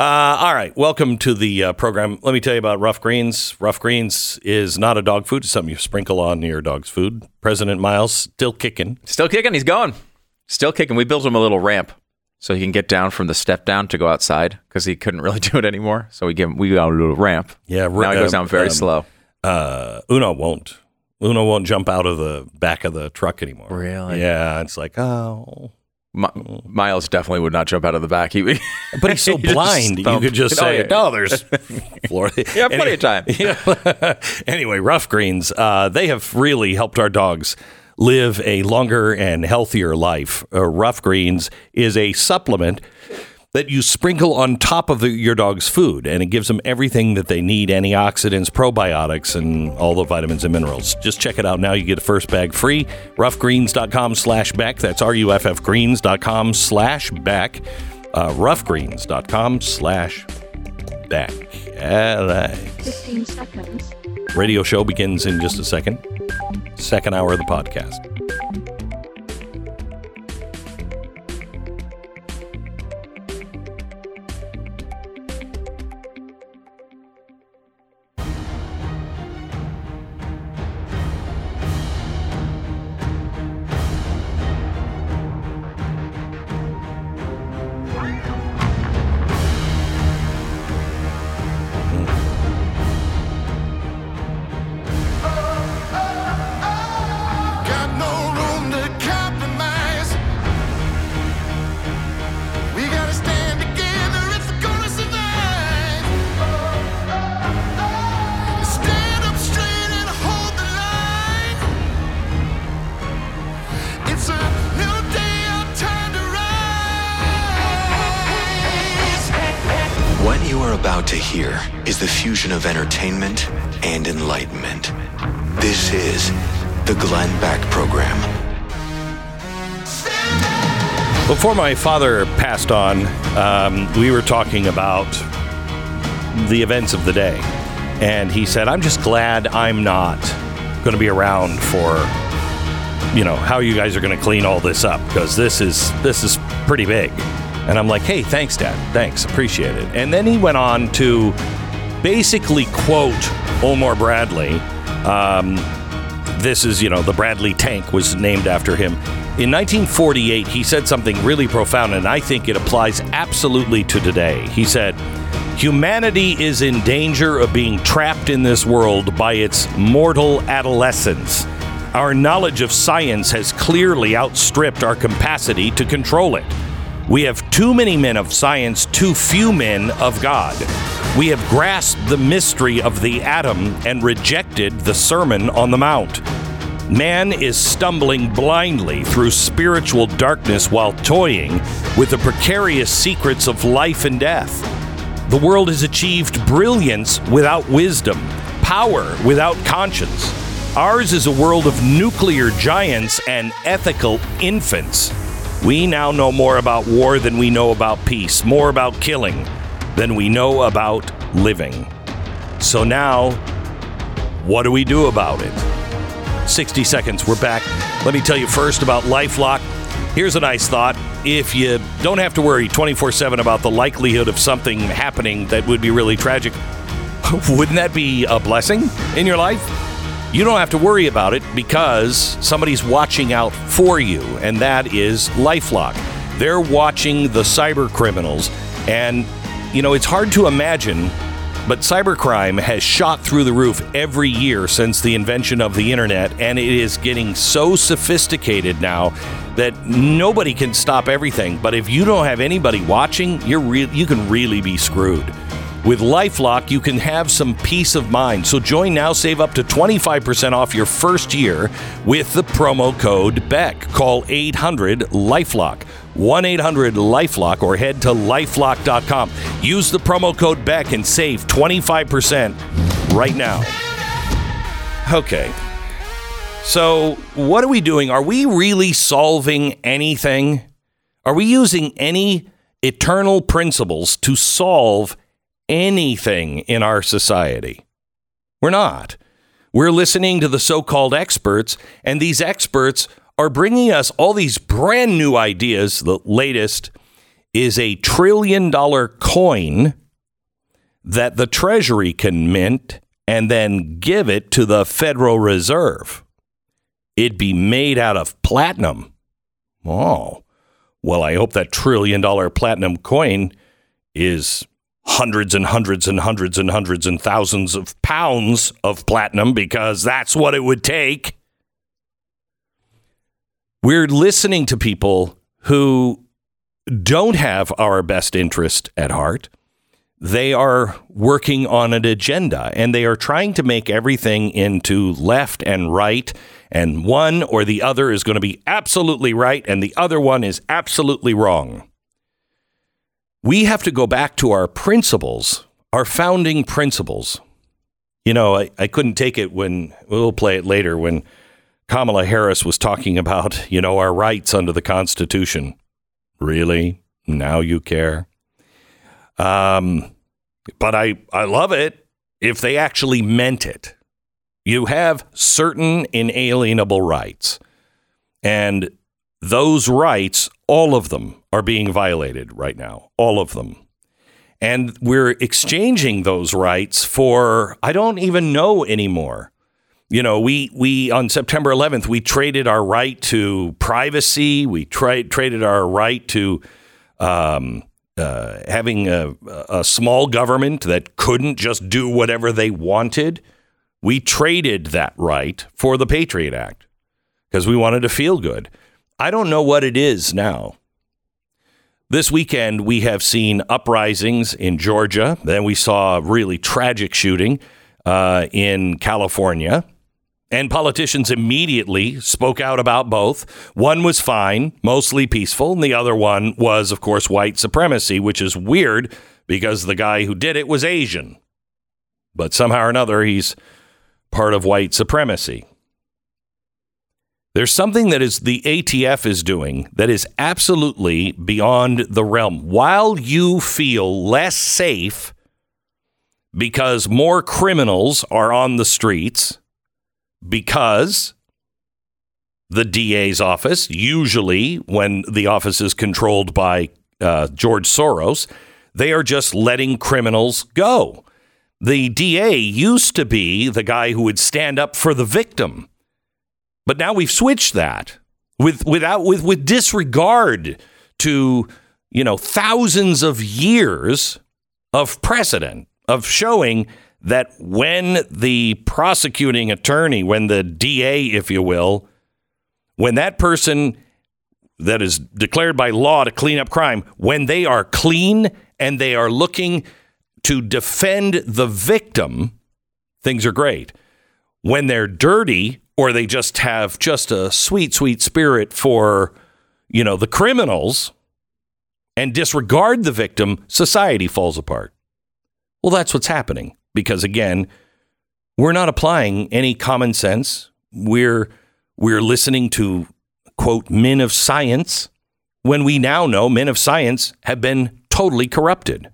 Uh, all right, welcome to the uh, program. Let me tell you about Ruff Greens. Ruff Greens is not a dog food; it's something you sprinkle on your dog's food. President Miles still kicking. Still kicking. He's going. Still kicking. We built him a little ramp so he can get down from the step down to go outside because he couldn't really do it anymore. So we give him we got a little ramp. Yeah, Now he goes um, down very um, slow. Uh, Uno won't. Uno won't jump out of the back of the truck anymore. Really? Yeah, it's like oh, Mi- Miles definitely would not jump out of the back. He, but he's so He blind. You could just Oh, say. "No, there's floor." Yeah, plenty of time. Yeah. anyway, Ruff Greens, uh, they have really helped our dogs live a longer and healthier life. Uh, Rough Greens is a supplement that you sprinkle on top of the, your dog's food, and it gives them everything that they need antioxidants, probiotics, and all the vitamins and minerals. Just check it out now. You get a first bag free. Ruffgreens.com slash Beck. That's R U F F greens.com slash back. Uh, ruffgreens.com slash. All right. 15 seconds. Radio show begins in just a second. Second hour of the podcast. Entertainment and enlightenment. This is the Glenn Beck Program. Before my father passed on, um, we were talking about the events of the day. And he said, I'm just glad I'm not going to be around for, you know, how you guys are going to clean all this up because this is this is pretty big. And I'm like, hey, thanks, Dad. Thanks. Appreciate it. And then he went on to basically quote Omar Bradley. Um, this is, you know, the Bradley tank was named after him. In 1948, he said something really profound, and I think it applies absolutely to today. He said, Humanity is in danger of being trapped in this world by its mortal adolescence. Our knowledge of science has clearly outstripped our capacity to control it. We have too many men of science, too few men of God. We have grasped the mystery of the atom and rejected the Sermon on the Mount. Man is stumbling blindly through spiritual darkness while toying with the precarious secrets of life and death. The world has achieved brilliance without wisdom, power without conscience. Ours is a world of nuclear giants and ethical infants. We now know more about war than we know about peace, more about killing than we know about living. So now, what do we do about it? 60 seconds, we're back. Let me tell you first about Lifelock. Here's a nice thought. If you don't have to worry 24 7 about the likelihood of something happening that would be really tragic, wouldn't that be a blessing in your life? You don't have to worry about it because somebody's watching out for you, and that is Lifelock. They're watching the cyber criminals, and you know, it's hard to imagine, but cybercrime has shot through the roof every year since the invention of the internet, and it is getting so sophisticated now that nobody can stop everything. But if you don't have anybody watching, you're re- you can really be screwed. With Lifelock, you can have some peace of mind. So join now, save up to 25% off your first year with the promo code BECK. Call 800 Lifelock, 1 800 Lifelock, or head to lifelock.com. Use the promo code BECK and save 25% right now. Okay. So, what are we doing? Are we really solving anything? Are we using any eternal principles to solve anything in our society? We're not. We're listening to the so called experts, and these experts are bringing us all these brand new ideas, the latest is a trillion dollar coin that the Treasury can mint and then give it to the Federal Reserve. It'd be made out of platinum. Oh, well, I hope that trillion dollar platinum coin is hundreds and hundreds and hundreds and hundreds and thousands of pounds of platinum because that's what it would take. We're listening to people who don't have our best interest at heart. They are working on an agenda and they are trying to make everything into left and right. And one or the other is going to be absolutely right and the other one is absolutely wrong. We have to go back to our principles, our founding principles. You know, I, I couldn't take it when we'll play it later when Kamala Harris was talking about, you know, our rights under the Constitution. Really? Now you care? Um, but I, I love it if they actually meant it. You have certain inalienable rights, and those rights, all of them, are being violated right now. All of them. And we're exchanging those rights for, I don't even know anymore. You know, we, we on September 11th, we traded our right to privacy. We tra- traded our right to um, uh, having a, a small government that couldn't just do whatever they wanted. We traded that right for the Patriot Act because we wanted to feel good. I don't know what it is now. This weekend, we have seen uprisings in Georgia. Then we saw a really tragic shooting uh, in California. And politicians immediately spoke out about both. One was fine, mostly peaceful, and the other one was, of course, white supremacy, which is weird because the guy who did it was Asian. But somehow or another, he's part of white supremacy. There's something that is the ATF is doing that is absolutely beyond the realm. While you feel less safe because more criminals are on the streets, because the DA's office, usually when the office is controlled by uh, George Soros, they are just letting criminals go. The DA used to be the guy who would stand up for the victim. But now we've switched that with without with with disregard to you know thousands of years of precedent of showing that when the prosecuting attorney, when the DA, if you will, when that person that is declared by law to clean up crime, when they are clean and they are looking to defend the victim, things are great. When they're dirty or they just have just a sweet, sweet spirit for, you know, the criminals and disregard the victim, society falls apart. Well, that's what's happening because again, we're not applying any common sense. We're we're listening to quote men of science when we now know men of science have been totally corrupted.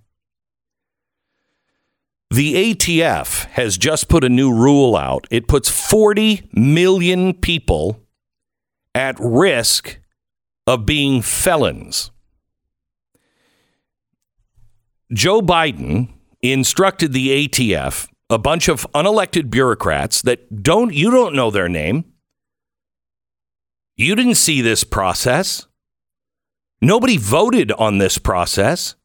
The ATF has just put a new rule out. It puts 40 million people at risk of being felons. Joe Biden instructed the ATF, a bunch of unelected bureaucrats that don't you don't know their name. You didn't see this process. Nobody voted on this process.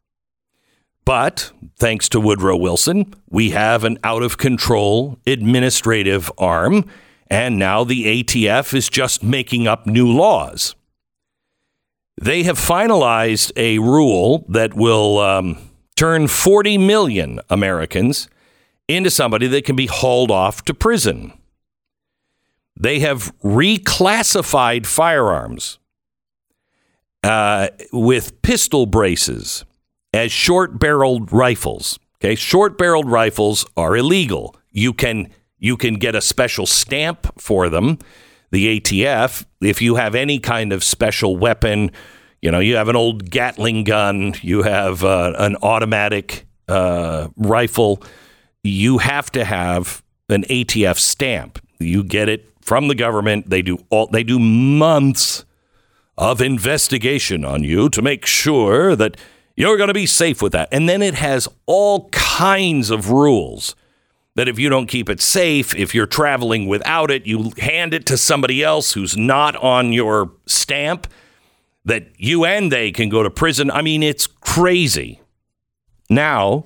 But thanks to Woodrow Wilson, we have an out of control administrative arm, and now the ATF is just making up new laws. They have finalized a rule that will um, turn 40 million Americans into somebody that can be hauled off to prison. They have reclassified firearms uh, with pistol braces as short barreled rifles. Okay, short barreled rifles are illegal. You can you can get a special stamp for them. The ATF, if you have any kind of special weapon, you know, you have an old Gatling gun, you have uh, an automatic uh, rifle, you have to have an ATF stamp. You get it from the government. They do all they do months of investigation on you to make sure that You're going to be safe with that. And then it has all kinds of rules that if you don't keep it safe, if you're traveling without it, you hand it to somebody else who's not on your stamp, that you and they can go to prison. I mean, it's crazy. Now,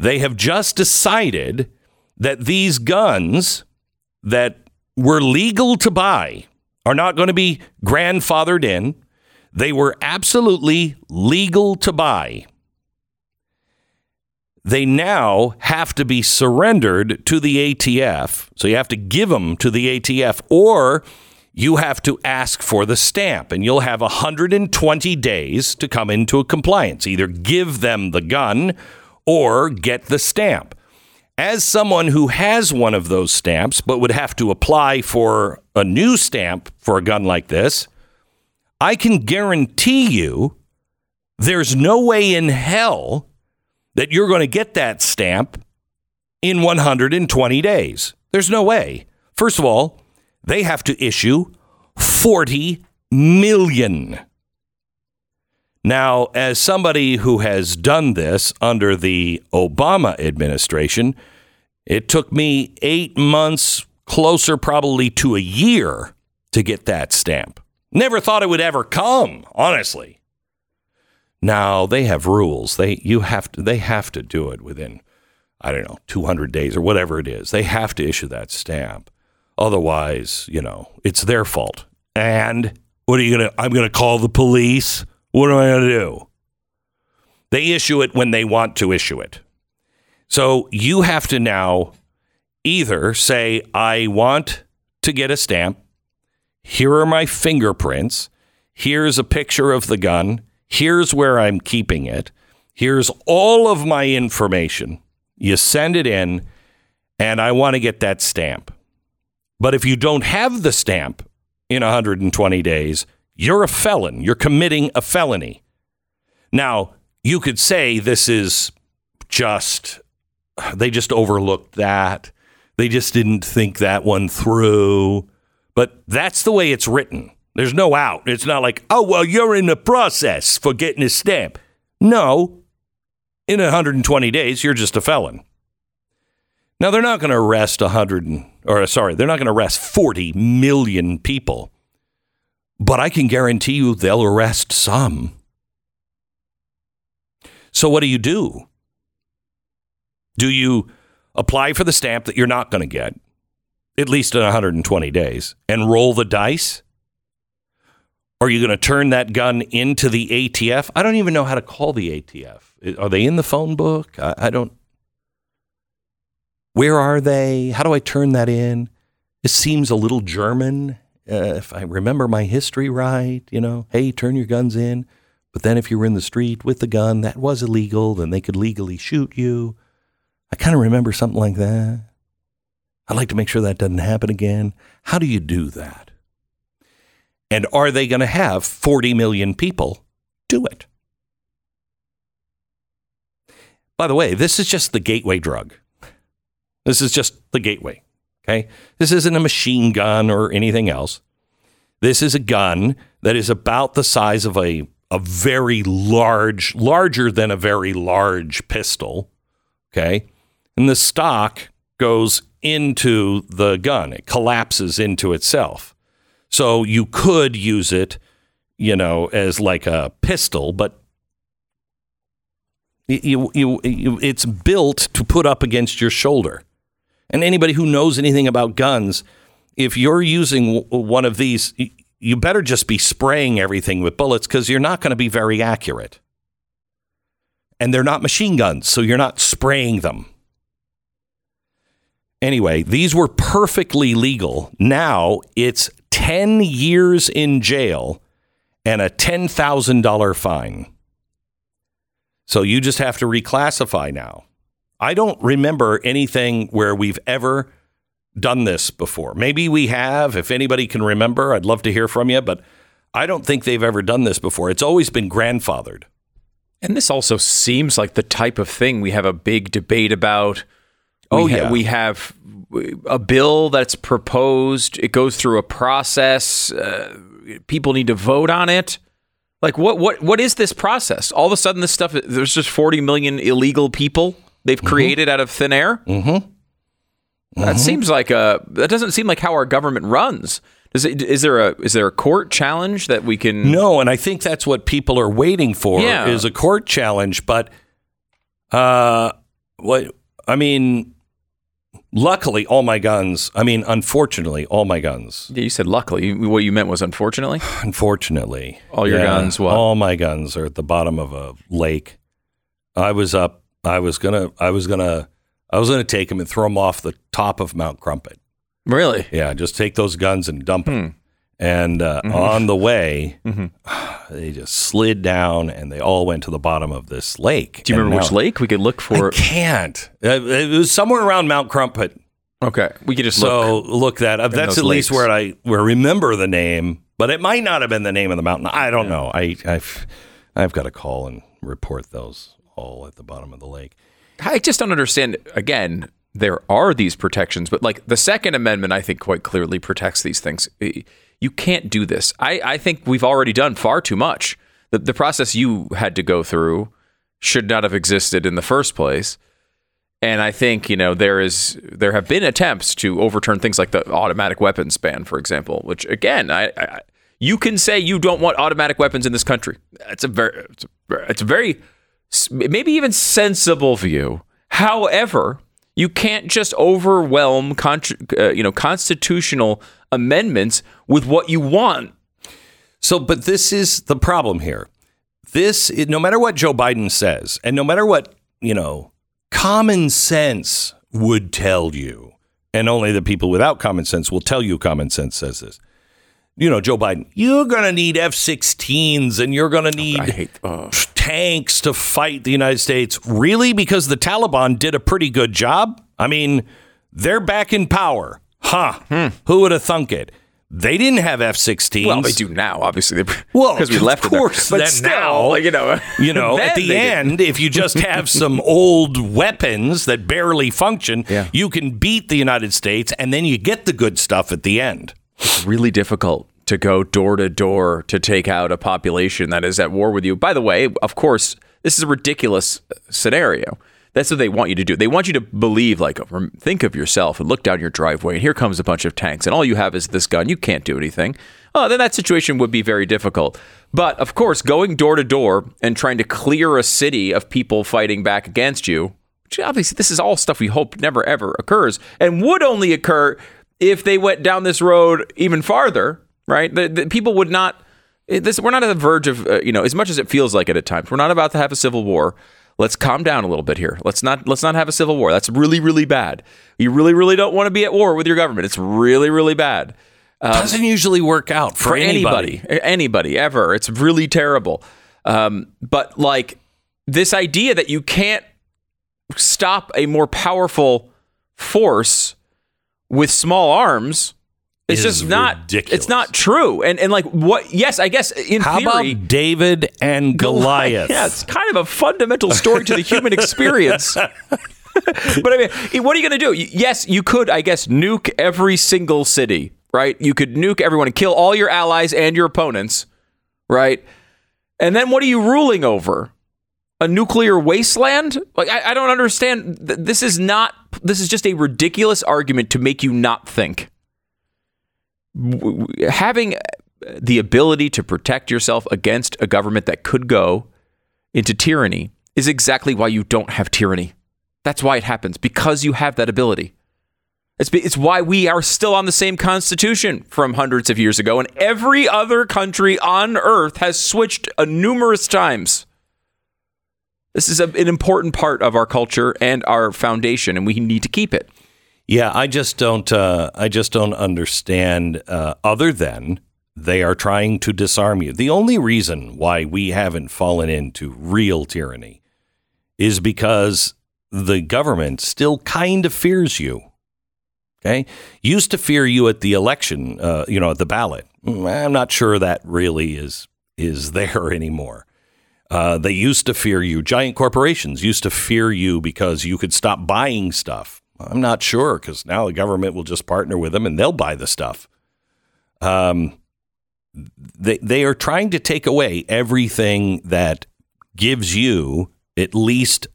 they have just decided that these guns that were legal to buy are not going to be grandfathered in. They were absolutely legal to buy. They now have to be surrendered to the ATF. So you have to give them to the ATF or you have to ask for the stamp and you'll have 120 days to come into a compliance. Either give them the gun or get the stamp. As someone who has one of those stamps but would have to apply for a new stamp for a gun like this, I can guarantee you there's no way in hell that you're going to get that stamp in 120 days. There's no way. First of all, they have to issue 40 million. Now, as somebody who has done this under the Obama administration, it took me eight months, closer probably to a year, to get that stamp. Never thought it would ever come, honestly. Now they have rules. They you have to they have to do it within I don't know 200 days or whatever it is. They have to issue that stamp. Otherwise, you know, it's their fault. And what are you going to I'm going to call the police? What am I going to do? They issue it when they want to issue it. So you have to now either say I want to get a stamp. Here are my fingerprints. Here's a picture of the gun. Here's where I'm keeping it. Here's all of my information. You send it in, and I want to get that stamp. But if you don't have the stamp in 120 days, you're a felon. You're committing a felony. Now, you could say this is just, they just overlooked that. They just didn't think that one through. But that's the way it's written. There's no out. It's not like, oh, well, you're in the process for getting a stamp. No. In 120 days, you're just a felon. Now, they're not going to arrest 100, or sorry, they're not going to arrest 40 million people. But I can guarantee you they'll arrest some. So, what do you do? Do you apply for the stamp that you're not going to get, at least in 120 days, and roll the dice? Are you going to turn that gun into the ATF? I don't even know how to call the ATF. Are they in the phone book? I, I don't. Where are they? How do I turn that in? It seems a little German, uh, if I remember my history right. You know, hey, turn your guns in. But then if you were in the street with the gun, that was illegal. Then they could legally shoot you. I kind of remember something like that. I'd like to make sure that doesn't happen again. How do you do that? And are they going to have 40 million people do it? By the way, this is just the gateway drug. This is just the gateway. Okay. This isn't a machine gun or anything else. This is a gun that is about the size of a, a very large, larger than a very large pistol. Okay. And the stock goes into the gun, it collapses into itself. So you could use it, you know, as like a pistol, but you, you, you, it's built to put up against your shoulder. And anybody who knows anything about guns, if you're using one of these, you better just be spraying everything with bullets because you're not going to be very accurate. And they're not machine guns, so you're not spraying them. Anyway, these were perfectly legal. Now it's 10 years in jail and a $10,000 fine. So you just have to reclassify now. I don't remember anything where we've ever done this before. Maybe we have. If anybody can remember, I'd love to hear from you, but I don't think they've ever done this before. It's always been grandfathered. And this also seems like the type of thing we have a big debate about. We Oh, ha- yeah. we have a bill that's proposed. It goes through a process. Uh, people need to vote on it. Like what what what is this process? All of a sudden, this stuff there's just 40 million illegal people they've created out of thin air. Mm-hmm. That seems like a that doesn't seem like how our government runs. Does it, is there a is there a court challenge that we can? No, and I think that's what people are waiting for Yeah. is a court challenge. But uh, what I mean, luckily, all my guns. I mean, unfortunately, all my guns. Yeah, you said luckily. What you meant was unfortunately. Unfortunately, All your guns, what? All my guns are at the bottom of a lake. I was up. I was gonna. I was gonna. I was gonna take them and throw them off the top of Mount Crumpit. Really? Yeah, just take those guns and dump them. Hmm. And uh, on the way, Mhm. they just slid down and they all went to the bottom of this lake. Do you And remember which now- lake we could look for? I can't. Uh, It was somewhere around Mount Crumpit. Okay, we could just So look. look, that up. That's those at least lakes. where I where I remember the name, but it might not have been the name of the mountain. I don't know. I I've I've got to call and report those all at the bottom of the lake. I just don't understand. Again, there are these protections, but like the Second Amendment, I think quite clearly protects these things. You can't do this. I, I think we've already done far too much. The, the process you had to go through should not have existed in the first place. And I think you know there is there have been attempts to overturn things like the automatic weapons ban, for example. Which again, I, I you can say you don't want automatic weapons in this country. It's a very it's a, it's a very maybe even sensible view. However, you can't just overwhelm contr uh, you know constitutional amendments with what you want. So, but this is the problem here. This, no matter what Joe Biden says, and no matter what, you know, common sense would tell you, and only the people without common sense will tell you common sense says this. You know, Joe Biden, you're going to need F 16s and you're going to oh, need hate. Oh. tanks to fight the United States. Really? Because the Taliban did a pretty good job? I mean, they're back in power. Huh. Hmm. Who would have thunk it? They didn't have F 16s. Well, they do now, obviously. Well, because we of left course, it there. But still, now- like, you know, You know, at the they did. end, if you just have some old weapons that barely function, Yeah. you can beat the United States and then you get the good stuff at the end. Really difficult to go door to door to take out a population that is at war with you. By the way, of course, this is a ridiculous uh, scenario. That's what they want you to do. They want you to believe, like, think of yourself and look down your driveway, and here comes a bunch of tanks, and all you have is this gun. You can't do anything. Oh, then that situation would be very difficult. But of course, going door to door and trying to clear a city of people fighting back against you, which obviously this is all stuff we hope never ever occurs, and would only occur if they went down this road even farther, right? The, the people would not. This we're not at the verge of uh, you know as much as it feels like it at times. We're not about to have a civil war. Let's calm down a little bit here. Let's not let's not have a civil war. That's really really bad. You really really don't want to be at war with your government. It's really really bad Doesn't usually work out for, for anybody, anybody ever. It's really terrible. Um, but like this idea that you can't stop a more powerful force with small arms. It's just not. ridiculous. It's not true. And and like what? Yes, I guess in How theory, about David and Goliath? yeah, it's kind of a fundamental story to the human experience. but I mean, what are you going to do? Yes, you could, I guess, nuke every single city, right? You could nuke everyone and kill all your allies and your opponents, right? And then what are you ruling over? A nuclear wasteland? Like, I, I don't understand. This is not, this is just a ridiculous argument to make you not think. Having the ability to protect yourself against a government that could go into tyranny is exactly why you don't have tyranny. That's why it happens because you have that ability. It's, it's why we are still on the same constitution from hundreds of years ago, and every other country on earth has switched numerous times. This is a, an important part of our culture and our foundation, and we need to keep it. Yeah, I just don't. Uh, I just don't understand. Uh, other than they are trying to disarm you. The only reason why we haven't fallen into real tyranny is because the government still kind of fears you. Okay, used to fear you at the election. Uh, you know, at the ballot. Mm, I'm not sure that really is is there anymore. Uh, they used to fear you. Giant corporations used to fear you because you could stop buying stuff. I'm not sure because now the government will just partner with them and they'll buy the stuff. Um, they they are trying to take away everything that gives you at least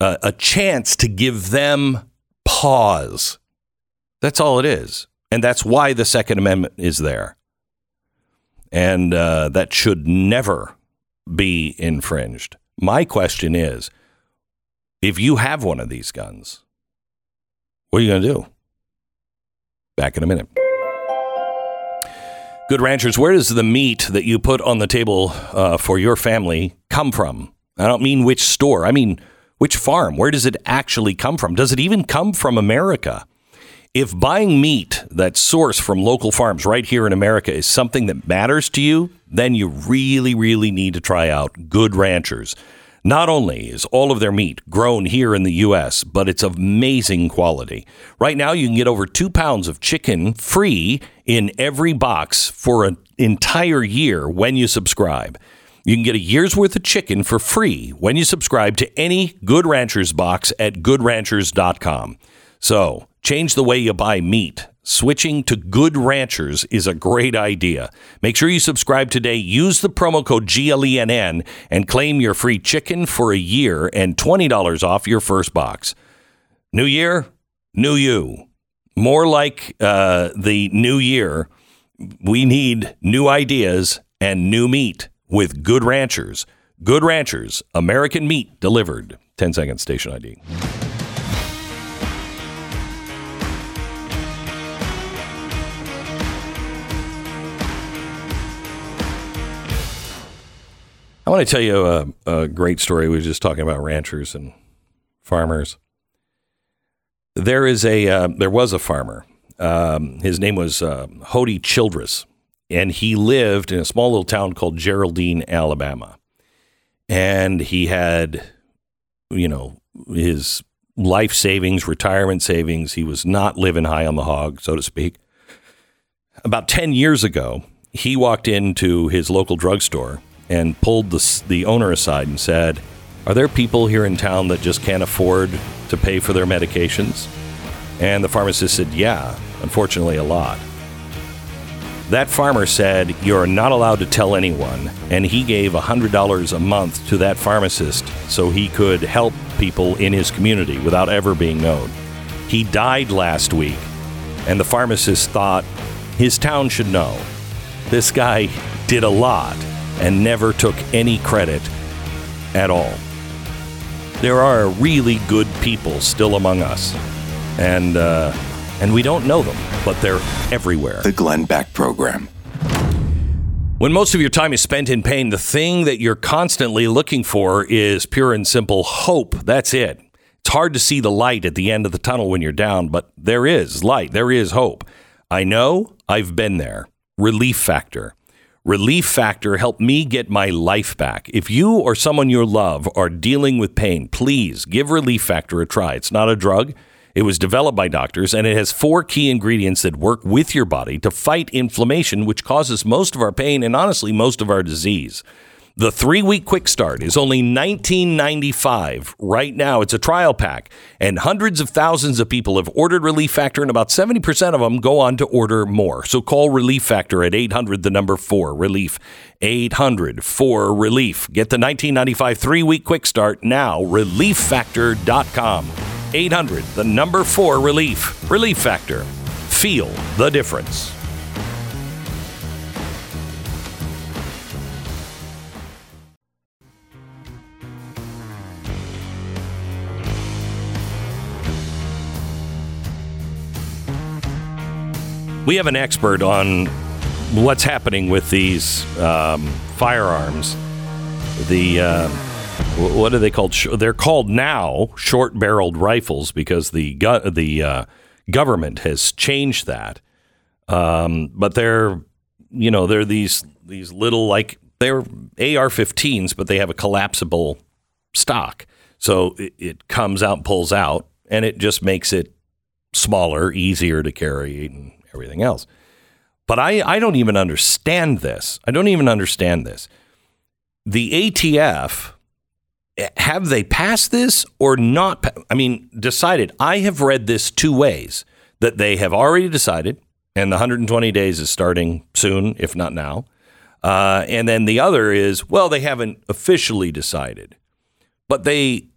a, a chance to give them pause. That's all it is, and that's why the Second Amendment is there, and uh, that should never be infringed. My question is, if you have one of these guns, what are you going to do? Back in a minute. Good ranchers, where does the meat that you put on the table uh, for your family come from? I don't mean which store. I mean which farm. Where does it actually come from? Does it even come from America? If buying meat that's sourced from local farms right here in America is something that matters to you, then you really, really need to try out Good Ranchers. Not only is all of their meat grown here in the U.S., but it's of amazing quality. Right now, you can get over two pounds of chicken free in every box for an entire year when you subscribe. You can get a year's worth of chicken for free when you subscribe to any Good Ranchers box at goodranchers.com. So, change the way you buy meat. Switching to Good Ranchers is a great idea. Make sure you subscribe today. Use the promo code GLENN and claim your free chicken for a year and $20 off your first box. New year, new you. More like uh, the new year, we need new ideas and new meat with Good Ranchers. Good Ranchers, American meat delivered. 10 seconds, station ID. I want to tell you a, a great story. We were just talking about ranchers and farmers. There is a uh, there was a farmer. Um, his name was uh, Hody Childress, and he lived in a small little town called Geraldine, Alabama. And he had, you know, his life savings, retirement savings. He was not living high on the hog, so to speak. About 10 years ago, he walked into his local drugstore and pulled the, the owner aside and said, Are there people here in town that just can't afford to pay for their medications? And the pharmacist said, Yeah, unfortunately, a lot. That farmer said, You're not allowed to tell anyone. And he gave $100 a month to that pharmacist so he could help people in his community without ever being known. He died last week, and the pharmacist thought his town should know. This guy did a lot and never took any credit at all. There are really good people still among us, and uh, and we don't know them, but they're everywhere. The Glenn Beck Program. When most of your time is spent in pain, the thing that you're constantly looking for is pure and simple hope. That's it. It's hard to see the light at the end of the tunnel when you're down, but there is light, there is hope. I know, I've been there. Relief Factor. Relief Factor helped me get my life back. If you or someone you love are dealing with pain, please give Relief Factor a try. It's not a drug. It was developed by doctors and it has four key ingredients that work with your body to fight inflammation, which causes most of our pain and honestly most of our disease. The three week quick start is only $19.95 right now. It's a trial pack, and hundreds of thousands of people have ordered Relief Factor, and about 70% of them go on to order more. So call Relief Factor at 800 the number 4 Relief. 800 4 Relief. Get the 1995 three week quick start now. ReliefFactor.com. 800 the number 4 Relief. Relief Factor. Feel the difference. We have an expert on what's happening with these um, firearms. The uh, what are they called? They're called now short-barreled rifles because the go- the uh, government has changed that. Um, but they're you know they're these these little like they're AR-15s, but they have a collapsible stock, so it, it comes out, pulls out, and it just makes it smaller, easier to carry, and everything else. But I, I don't even understand this. I don't even understand this. The ATF, have they passed this or not? I mean, decided. I have read this two ways that they have already decided and the 120 days is starting soon, if not now. Uh, and then the other is, well, they haven't officially decided, but they,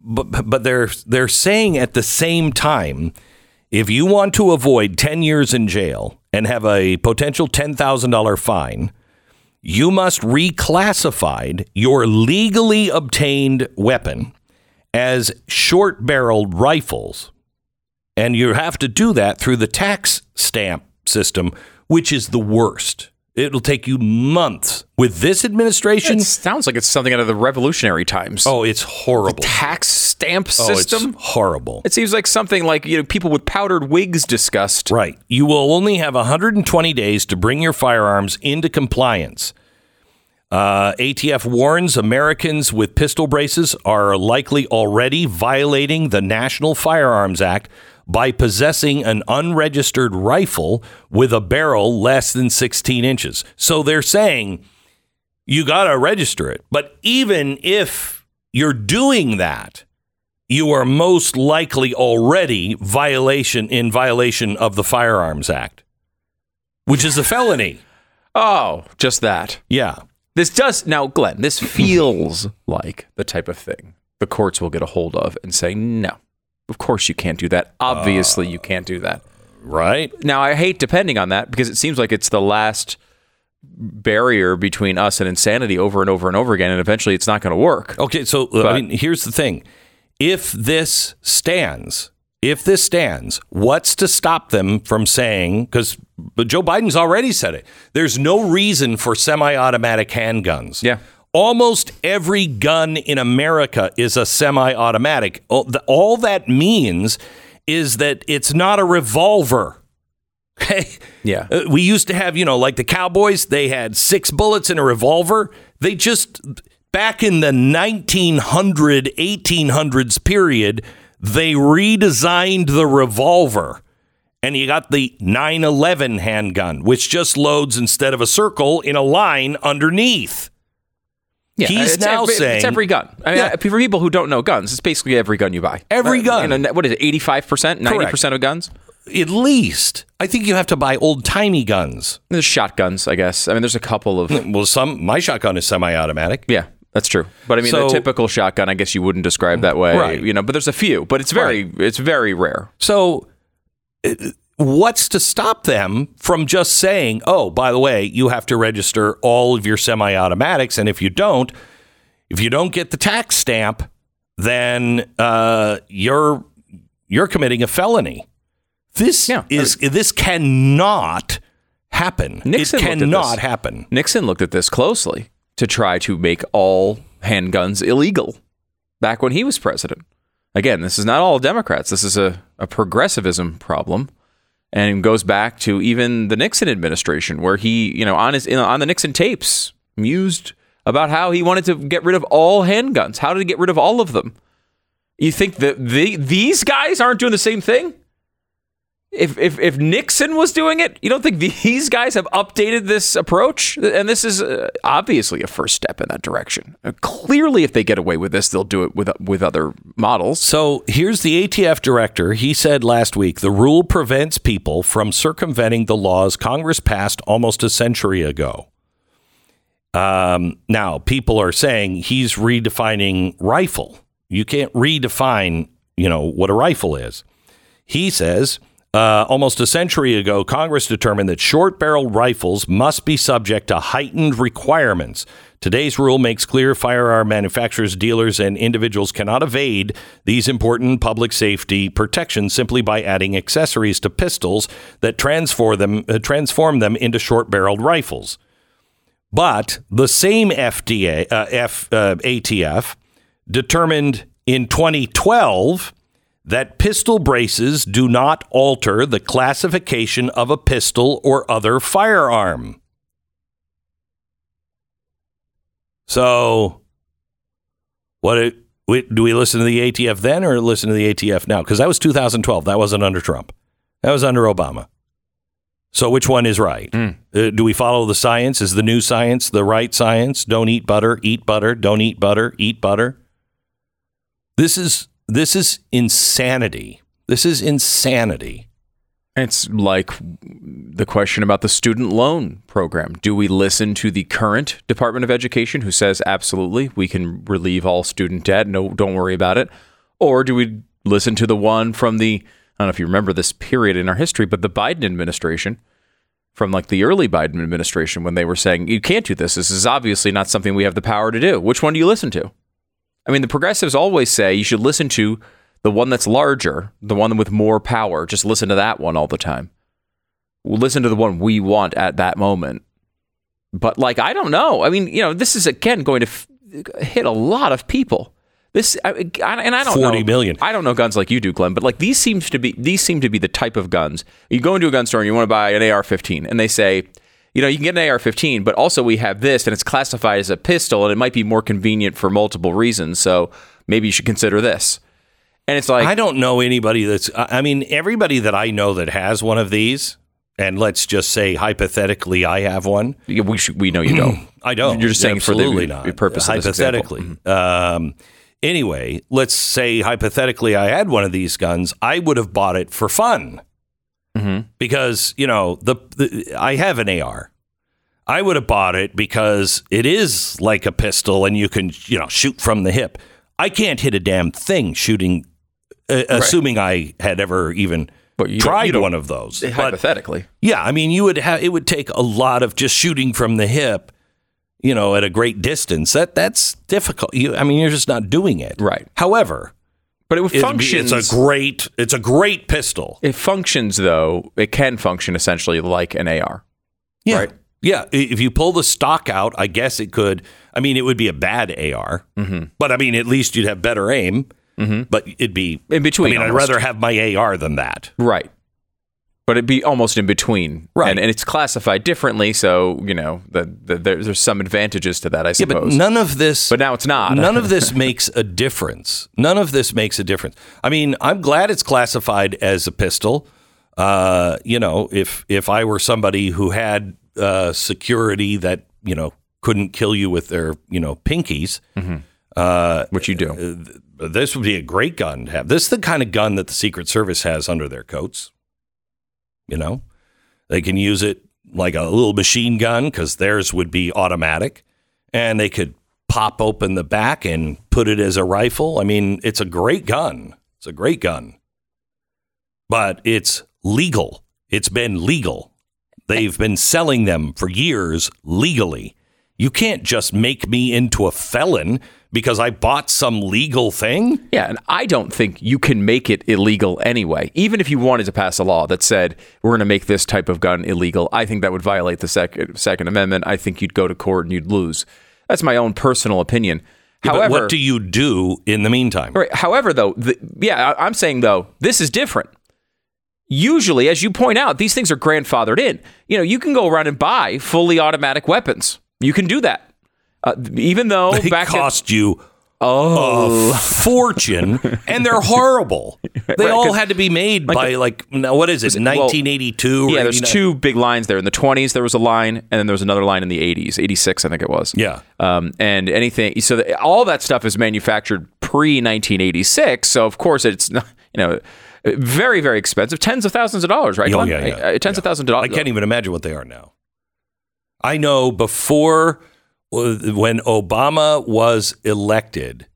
but but they're they're saying at the same time, if you want to avoid 10 years in jail and have a potential $10,000 fine, you must reclassify your legally obtained weapon as short barreled rifles. And you have to do that through the tax stamp system, which is the worst. It'll take you months. With this administration, It sounds like it's something out of the revolutionary times. oh, it's horrible. tax stamp Oh, system. it's horrible. it seems like something like you know people with powdered wigs discussed. Right. You will only have 120 days to bring your firearms into compliance. Uh, ATF warns Americans with pistol braces are likely already violating the National Firearms Act by possessing an unregistered rifle with a barrel less than 16 inches. So they're saying you got to register it. But even if you're doing that, you are most likely already violation in violation of the Firearms Act, which is a felony. Oh, just that. Yeah. This does now, Glenn. This feels like the type of thing the courts will get a hold of and say, "No, of course you can't do that. Obviously, you can't do that." Right. Now, I hate depending on that because it seems like it's the last barrier between us and insanity over and over and over again, and eventually, it's not going to work. Okay. So uh, I mean, here's the thing: if this stands, if this stands, what's to stop them from saying? Because Joe Biden's already said it. There's no reason for semi-automatic handguns. Yeah. Almost every gun in America is a semi-automatic. All that means is that it's not a revolver. Okay. Yeah. Uh, we used to have, you know, like the Cowboys, they had six bullets in a revolver. They just, back in the 1900, 1800s period, they redesigned the revolver. And you got the 911 handgun, which just loads instead of a circle in a line underneath. Yeah, He's it's now every, saying- it's every gun. I mean, Yeah. For people who don't know guns, it's basically every gun you buy. Every Uh, gun. you know, what is it? Eighty-five percent, ninety percent of guns. At least, I think you have to buy old timey guns. There's shotguns, I guess. I mean, there's a couple of. Well, some, my shotgun is semi automatic. Yeah, that's true. But I mean, So- the typical shotgun, I guess you wouldn't describe that way. Right. You know, but there's a few. But it's very, it's very rare. So, uh, what's to stop them from just saying, "Oh, by the way, you have to register all of your semi-automatics, and if you don't, if you don't get the tax stamp, then uh, you're you're committing a felony." This Yeah. is this cannot happen. Nixon it cannot happen. Nixon looked at this closely to try to make all handguns illegal back when he was president. Again, this is not all Democrats. This is a, a progressivism problem. And goes back to even the Nixon administration, where he, you know, on his on the Nixon tapes, mused about how he wanted to get rid of all handguns. How to get rid of all of them? You think that the, these guys aren't doing the same thing? If, if if Nixon was doing it, you don't think these guys have updated this approach? And this is uh, obviously a first step in that direction. Uh, clearly, if they get away with this, they'll do it with with other models. So here's the ATF director. He said last week the rule prevents people from circumventing the laws Congress passed almost a century ago. Um, now, people are saying he's redefining rifle. You can't redefine, you know, what a rifle is. He says uh, almost a century ago, Congress determined that short barreled rifles must be subject to heightened requirements. Today's rule makes clear firearm manufacturers, dealers, and individuals cannot evade these important public safety protections simply by adding accessories to pistols that transform them, uh, transform them into short barreled rifles. But the same FDA, uh, F, uh, ATF determined in 2012 that pistol braces do not alter the classification of a pistol or other firearm. So, what it, we, do we listen to the ATF then or listen to the ATF now? Because that was 2012. That wasn't under Trump. That was under Obama. So, which one is right? Uh, do we follow the science? Is the new science the right science? Don't eat butter, eat butter, don't eat butter, eat butter. This is this is insanity. This is insanity. It's like the question about the student loan program. Do we listen to the current Department of Education who says absolutely we can relieve all student debt, no don't worry about it? Or do we listen to the one from the I don't know if you remember this period in our history, but the Biden administration from like the early Biden administration when they were saying you can't do this. This is obviously not something we have the power to do. Which one do you listen to? I mean, the progressives always say you should listen to the one that's larger, the one with more power. Just listen to that one all the time. We'll listen to the one we want at that moment. But like, I don't know. I mean, you know, this is again going to f- hit a lot of people. This I, I- and I don't 40 know. million. I don't know guns like you do, Glenn, but like these seems to be these seem to be the type of guns. You go into a gun store and you want to buy an AR-15, and they say, you know, you can get an AR-15, but also we have this, and it's classified as a pistol, and it might be more convenient for multiple reasons. So maybe you should consider this. And it's like, I don't know anybody that's. I mean, everybody that I know that has one of these, and let's just say hypothetically, I have one. We should, we know you don't. I don't. You're just saying for the- absolutely not. purpose of this example. hypothetically. Um, anyway, let's say hypothetically, I had one of these guns. I would have bought it for fun Mhm. because you know the, the I have an AR. I would have bought it because it is like a pistol, and you can you know shoot from the hip. I can't hit a damn thing shooting, uh, assuming I had ever even But tried one of those. But- Hypothetically, yeah, I mean, you would have it would take a lot of just shooting from the hip, you know, at a great distance. That that's difficult. You, I mean, you're just not doing it. Right. However, but it it- functions. it's a great it's a great pistol. it functions though. It can function essentially like an AR. Yeah. Right. Yeah, if you pull the stock out, I guess it could. I mean, it would be a bad AR, Mm-hmm. but I mean, at least you'd have better aim. But it'd be In between, I mean, I'd rather have my AR than that. Right. But it'd be almost in between, Right. And, and it's classified differently, so you know the, the, there, there's some advantages to that, I suppose. Yeah, but none of this. But now it's not. none of this makes a difference. None of this makes a difference. I mean, I'm glad it's classified as a pistol. Uh, you know, if if I were somebody who had uh, security that you know couldn't kill you with their you know pinkies, uh, Which you do. this would be a great gun to have. This is the kind of gun that the Secret Service has under their coats. You know, they can use it like a little machine gun because theirs would be automatic, and they could pop open the back and put it as a rifle. I mean, it's a great gun. It's a great gun, but it's legal. It's been legal. They've been selling them for years legally. You can't just make me into a felon because I bought some legal thing. Yeah, and I don't think you can make it illegal anyway. Even if you wanted to pass a law that said we're going to make this type of gun illegal, I think that would violate the Second Second Amendment. I think you'd go to court and you'd lose. That's my own personal opinion. Yeah, However, but what do you do in the meantime? Right. However, though, the, yeah, I'm saying though this is different. Usually, as you point out, these things are grandfathered in. You know, you can go around and buy fully automatic weapons. You can do that, uh, even though They back cost you oh a fortune, and they're horrible. They Right, all had to be made like by the- like what is it, well, 1982? yeah, or there's 89? two big lines there. In the 20s, there was a line, and then there was another line in the 80s, 86, I think it was. Yeah. Um, and anything, so that, all that stuff is manufactured pre 1986. So of course it's not, you know, very very expensive, tens of thousands of dollars, right? Oh, yeah, yeah, Uh, tens of thousands of dollars. I can't even imagine what they are now. I know before when Obama was elected,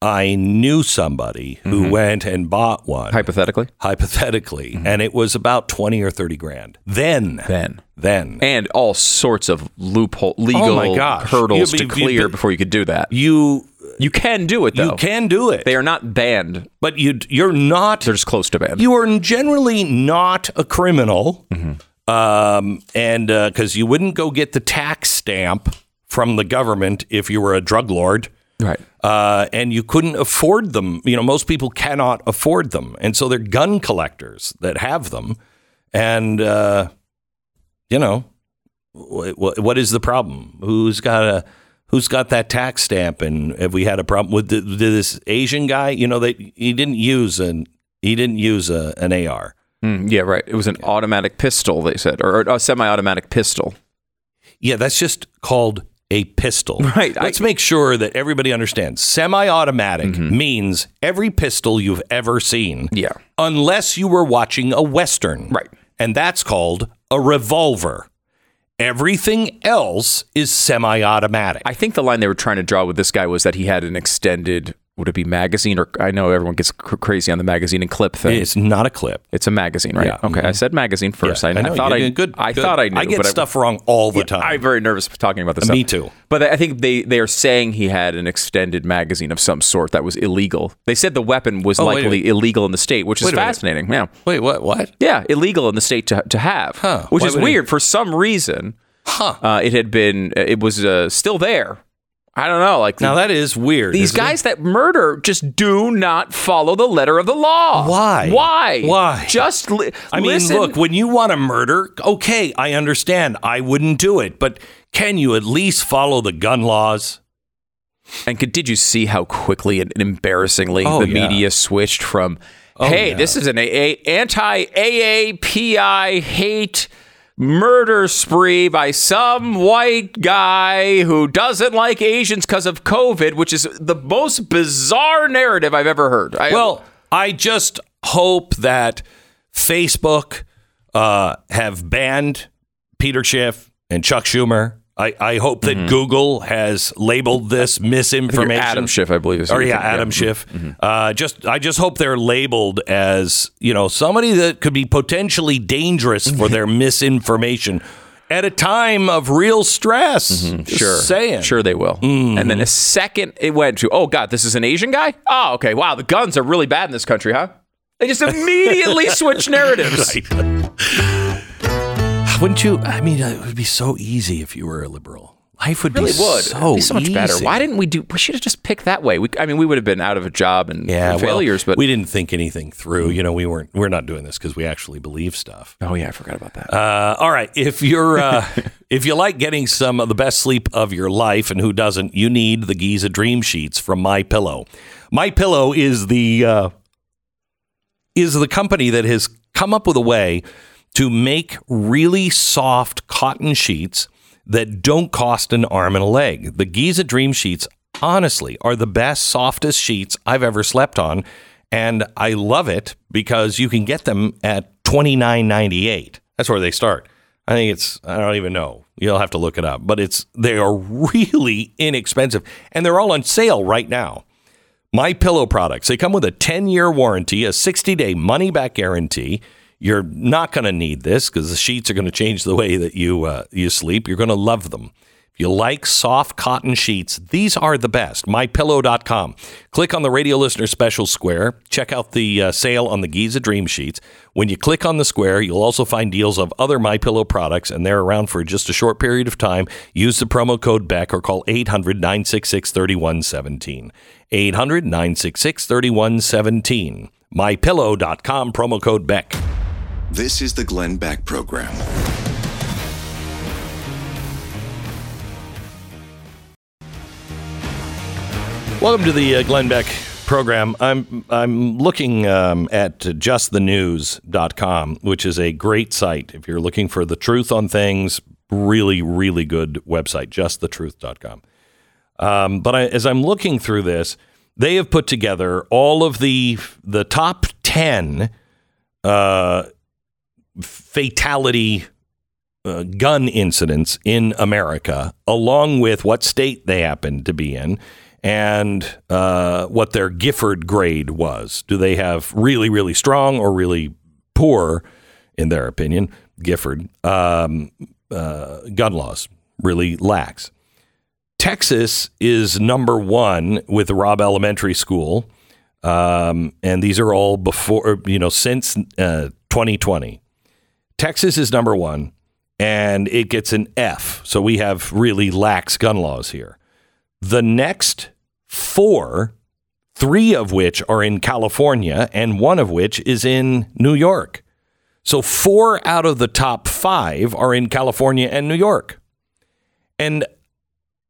I knew somebody who went and bought one Hypothetically, hypothetically, and it was about 20 or 30 grand. Then, then. then and all sorts of loophole legal Oh hurdles You- to clear you- before you could do that. you You can do it though. you can do it. They are not banned. but you you're not They're just close to banned. you are generally not a criminal, Mm-hmm. um, and because you wouldn't go get the tax stamp from the government if you were a drug lord, right. uh, and you couldn't afford them. You know, most people cannot afford them, and so they're gun collectors that have them, and uh, you know, wh- wh- what is the problem? Who's got a Who's got that tax stamp? And have we had a problem with the, this Asian guy? You know, they he didn't use an he didn't use a, an AR. Mm, yeah, right. It was an automatic pistol. They said, or a semi-automatic pistol. Yeah, that's just called a pistol. Right, Let's make sure that everybody understands. Semi-automatic mm-hmm. means every pistol you've ever seen. Yeah. Unless you were watching a western. Right. And that's called a revolver. Everything else is semi-automatic. I think the line they were trying to draw with this guy was that he had an extended. Would it be magazine or I know everyone gets cr- crazy on the magazine and clip thing. it's not a clip. It's a magazine, right? Yeah. Mm-hmm. Okay, I said magazine first. Yeah, I, I, know. thought I good. I good. thought I knew. I get stuff wrong all the time. I'm very nervous talking about this. Me too. But I think they they are saying he had an extended magazine of some sort that was illegal. They said the weapon was Oh, likely illegal in the state, which is Wait fascinating. Yeah, Wait, what? What? yeah, illegal in the state to to have, Huh. which Why is would he- weird. For some reason, Huh. uh, it had been it was uh, still there. I don't know. Like Now that is weird. these isn't it? guys that murder just do not follow the letter of the law. Why? Why? Why? Just li- I mean, listen. look, when you want to murder, okay, I understand. I wouldn't do it, but can you at least follow the gun laws? And could, did you see how quickly and embarrassingly Oh, the yeah. media switched from, Oh, hey, yeah. this is an AA, anti AAPI hate murder spree by some white guy who doesn't like Asians because of COVID, which is the most bizarre narrative I've ever heard. I, Well, I just hope that Facebook uh, have banned Peter Schiff and Chuck Schumer. I, I hope that mm-hmm. Google has labeled this misinformation. Adam Schiff, I believe. Is Or Oh, yeah, you're thinking. Adam mm-hmm. Schiff. Mm-hmm. Uh, just I just hope they're labeled as you know somebody that could be potentially dangerous for their misinformation at a time of real stress. Just Sure, saying. sure they will. And then the second it went to, oh god, this is an Asian guy. Oh, okay, wow, the guns are really bad in this country, huh? They just immediately switch narratives. Wouldn't you? I mean, it would be so easy if you were a liberal. Life would really be would. so be so much better. easy. Why didn't we do? We should have just picked that way. We, I mean, we would have been out of a job and Yeah, well, failures. but we didn't think anything through. You know, we weren't. We're not doing this because we actually believe stuff. oh yeah, I forgot about that. Uh, all right. If you're uh, if you like getting some of the best sleep of your life, and who doesn't, you need the Giza Dream Sheets from My Pillow. My Pillow is the uh, is the company that has come up with a way to make really soft cotton sheets that don't cost an arm and a leg. The Giza Dream Sheets, honestly, are the best, softest sheets I've ever slept on. And I love it because you can get them at twenty nine ninety eight. That's where they start. I think it's I don't even know. You'll have to look it up. But it's they are really inexpensive and they're all on sale right now. My Pillow products. They come with a 10-year warranty, a 60-day money-back guarantee. You're not going to need this because the sheets are going to change the way that you uh, you sleep. You're going to love them. If you like soft cotton sheets, these are the best. MyPillow.com. Click on the radio listener special square. Check out the uh, sale on the Giza Dream Sheets. When you click on the square, you'll also find deals of other MyPillow products, and they're around for just a short period of time. Use the promo code BECK or call 800 966 3117. 800 966 3117. MyPillow.com, promo code BECK. This is the Glenn Beck Program. Welcome to the uh, Glenn Beck program. I'm I'm looking um, at justthenews.com, which is a great site if you're looking for the truth on things. Really, really good website, justthetruth.com. Um, but I, as I'm looking through this, they have put together all of the the top ten uh, fatality uh, gun incidents in America, along with what state they happen to be in and uh, what their Gifford grade was. Do they have really, really strong or really poor, in their opinion, Gifford um, uh, gun laws? Really lax. Texas is number one with Robb Elementary School. Um, and these are all before, you know, since uh, 2020. Texas is number one, and it gets an F. So we have really lax gun laws here. The next four, three of which are in California, and one of which is in New York. So four out of the top five are in California and New York. And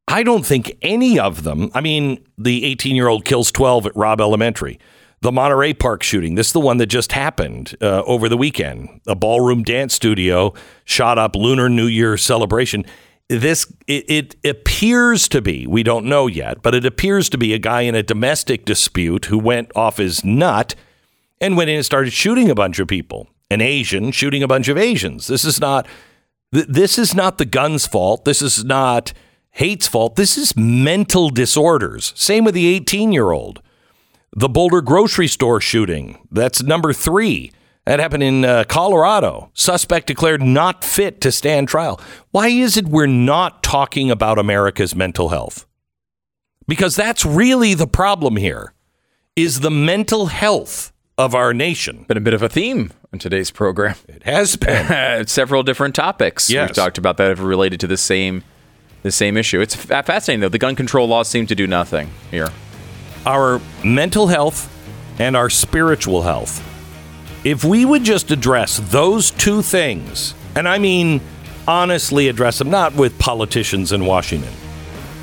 I don't think any of them, I mean, the 18 year old kills 12 at Robb Elementary. The Monterey Park shooting, this is the one that just happened uh, over the weekend. A ballroom dance studio shot up Lunar New Year celebration. this it, it appears to be we don't know yet, but it appears to be a guy in a domestic dispute who went off his nut and went in and started shooting a bunch of people. An Asian shooting a bunch of Asians. This is not th- this is not the gun's fault. This is not hate's fault. This is mental disorders. Same with the 18 year old. The Boulder grocery store shooting. That's number three. That happened in uh, Colorado. Suspect declared not fit to stand trial. Why is it we're not talking about America's mental health? Because that's really the problem here is the mental health of our nation. Been a bit of a theme on today's program. It has been. Several different topics Yes. we've talked about that have related to the same the same issue. It's fascinating though. The gun control laws seem to do nothing here. Our mental health and our spiritual health. If we would just address those two things, and I mean honestly address them, not with politicians in Washington,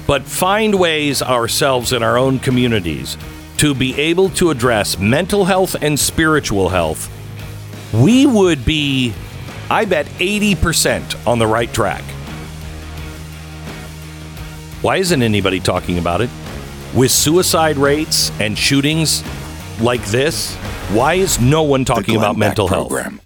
but find ways ourselves in our own communities to be able to address mental health and spiritual health, we would be, I bet, 80% on the right track. Why isn't anybody talking about it? With suicide rates and shootings like this, why is no one talking about mental health? program.